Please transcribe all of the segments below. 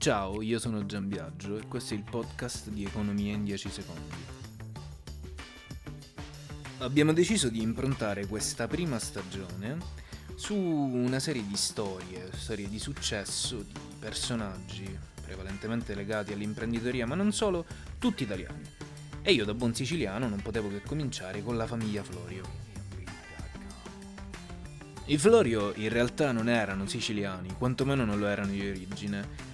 Ciao, io sono Gian Biagio e questo è il podcast di Economia in 10 secondi. Abbiamo deciso di improntare questa prima stagione su una serie di storie, storie di successo, di personaggi prevalentemente legati all'imprenditoria, ma non solo, tutti italiani. E io da buon siciliano non potevo che cominciare con la famiglia Florio. I Florio in realtà non erano siciliani, quantomeno non lo erano di origine,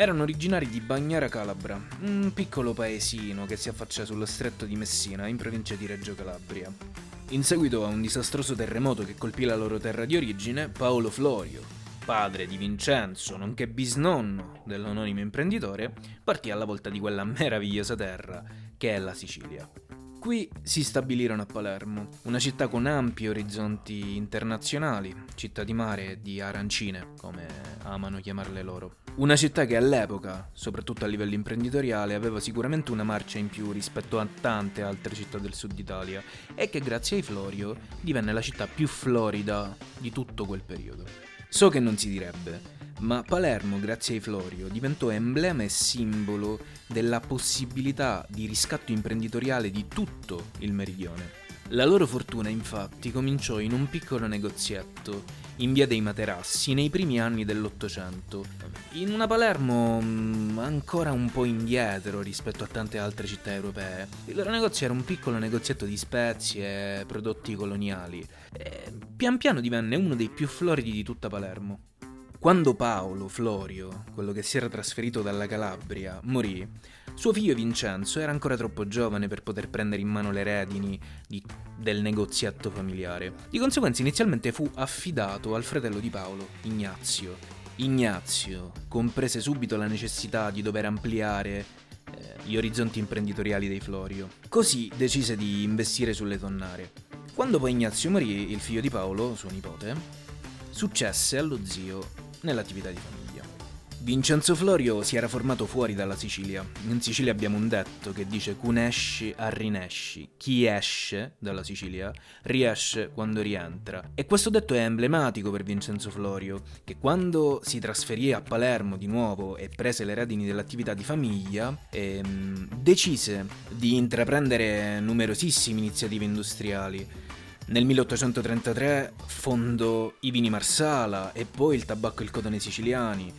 erano originari di Bagnara Calabra, un piccolo paesino che si affaccia sullo stretto di Messina, in provincia di Reggio Calabria. In seguito a un disastroso terremoto che colpì la loro terra di origine, Paolo Florio, padre di Vincenzo, nonché bisnonno dell'anonimo imprenditore, partì alla volta di quella meravigliosa terra che è la Sicilia. Qui si stabilirono a Palermo, una città con ampi orizzonti internazionali, città di mare e di arancine, come amano chiamarle loro. Una città che all'epoca, soprattutto a livello imprenditoriale, aveva sicuramente una marcia in più rispetto a tante altre città del sud Italia e che grazie ai Florio divenne la città più florida di tutto quel periodo. So che non si direbbe, ma Palermo, grazie ai Florio, diventò emblema e simbolo della possibilità di riscatto imprenditoriale di tutto il meridione. La loro fortuna infatti cominciò in un piccolo negozietto in via dei Materassi nei primi anni dell'Ottocento, in una Palermo mm, ancora un po' indietro rispetto a tante altre città europee. Il loro negozio era un piccolo negozietto di spezie e prodotti coloniali e pian piano divenne uno dei più floridi di tutta Palermo. Quando Paolo Florio, quello che si era trasferito dalla Calabria, morì, suo figlio Vincenzo era ancora troppo giovane per poter prendere in mano le redini di, del negozietto familiare. Di conseguenza inizialmente fu affidato al fratello di Paolo, Ignazio. Ignazio comprese subito la necessità di dover ampliare eh, gli orizzonti imprenditoriali dei Florio. Così decise di investire sulle tonnare. Quando poi Ignazio morì, il figlio di Paolo, suo nipote, successe allo zio nell'attività di famiglia. Vincenzo Florio si era formato fuori dalla Sicilia. In Sicilia abbiamo un detto che dice cunesci a rinesci. Chi esce dalla Sicilia riesce quando rientra. E questo detto è emblematico per Vincenzo Florio, che quando si trasferì a Palermo di nuovo e prese le redini dell'attività di famiglia, ehm, decise di intraprendere numerosissime iniziative industriali nel 1833 fondò i vini Marsala e poi il tabacco e il cotone siciliani.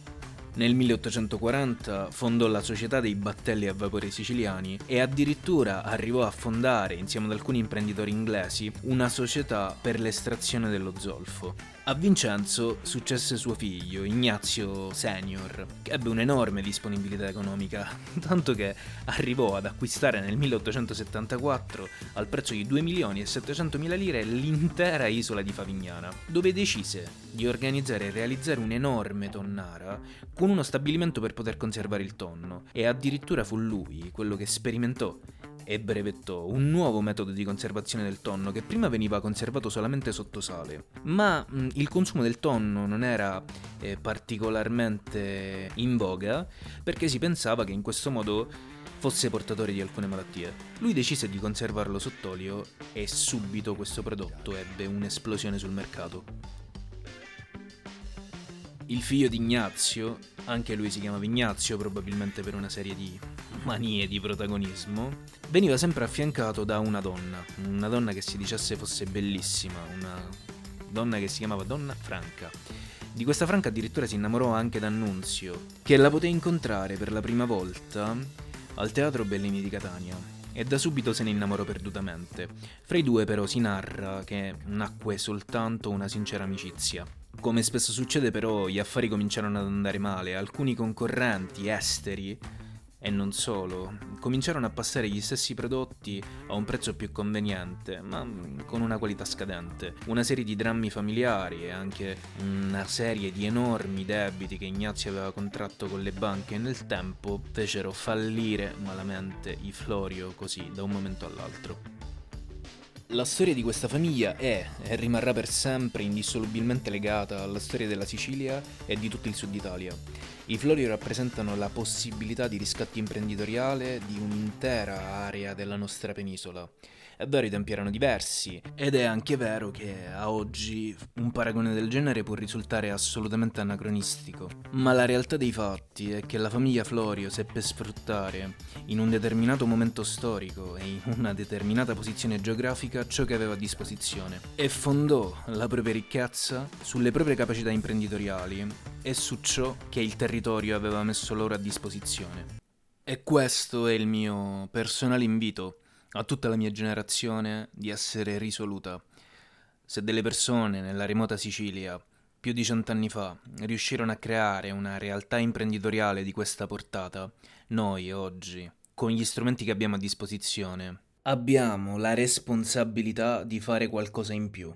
Nel 1840 fondò la Società dei Battelli a Vapore Siciliani e addirittura arrivò a fondare, insieme ad alcuni imprenditori inglesi, una società per l'estrazione dello zolfo. A Vincenzo successe suo figlio, Ignazio Senior, che ebbe un'enorme disponibilità economica, tanto che arrivò ad acquistare nel 1874 al prezzo di 2 milioni e 700 mila lire l'intera isola di Favignana, dove decise di organizzare e realizzare un'enorme tonnara con uno stabilimento per poter conservare il tonno, e addirittura fu lui quello che sperimentò e brevettò un nuovo metodo di conservazione del tonno che prima veniva conservato solamente sotto sale. Ma mh, il consumo del tonno non era eh, particolarmente in voga perché si pensava che in questo modo fosse portatore di alcune malattie. Lui decise di conservarlo sott'olio e subito questo prodotto ebbe un'esplosione sul mercato. Il figlio di Ignazio, anche lui si chiamava Ignazio probabilmente per una serie di manie di protagonismo, veniva sempre affiancato da una donna, una donna che si dicesse fosse bellissima, una donna che si chiamava Donna Franca. Di questa Franca addirittura si innamorò anche D'Annunzio, che la poté incontrare per la prima volta al Teatro Bellini di Catania e da subito se ne innamorò perdutamente. Fra i due però si narra che nacque soltanto una sincera amicizia. Come spesso succede però gli affari cominciarono ad andare male, alcuni concorrenti esteri e non solo, cominciarono a passare gli stessi prodotti a un prezzo più conveniente, ma con una qualità scadente. Una serie di drammi familiari e anche una serie di enormi debiti che Ignazio aveva contratto con le banche nel tempo fecero fallire malamente i Florio così da un momento all'altro. La storia di questa famiglia è e rimarrà per sempre indissolubilmente legata alla storia della Sicilia e di tutto il sud Italia. I Florio rappresentano la possibilità di riscatto imprenditoriale di un'intera area della nostra penisola. È vero, i tempi erano diversi, ed è anche vero che a oggi un paragone del genere può risultare assolutamente anacronistico. Ma la realtà dei fatti è che la famiglia Florio seppe sfruttare, in un determinato momento storico e in una determinata posizione geografica, ciò che aveva a disposizione, e fondò la propria ricchezza sulle proprie capacità imprenditoriali e su ciò che il territorio aveva messo loro a disposizione. E questo è il mio personale invito a tutta la mia generazione di essere risoluta. Se delle persone nella remota Sicilia, più di cent'anni fa, riuscirono a creare una realtà imprenditoriale di questa portata, noi oggi, con gli strumenti che abbiamo a disposizione, abbiamo la responsabilità di fare qualcosa in più.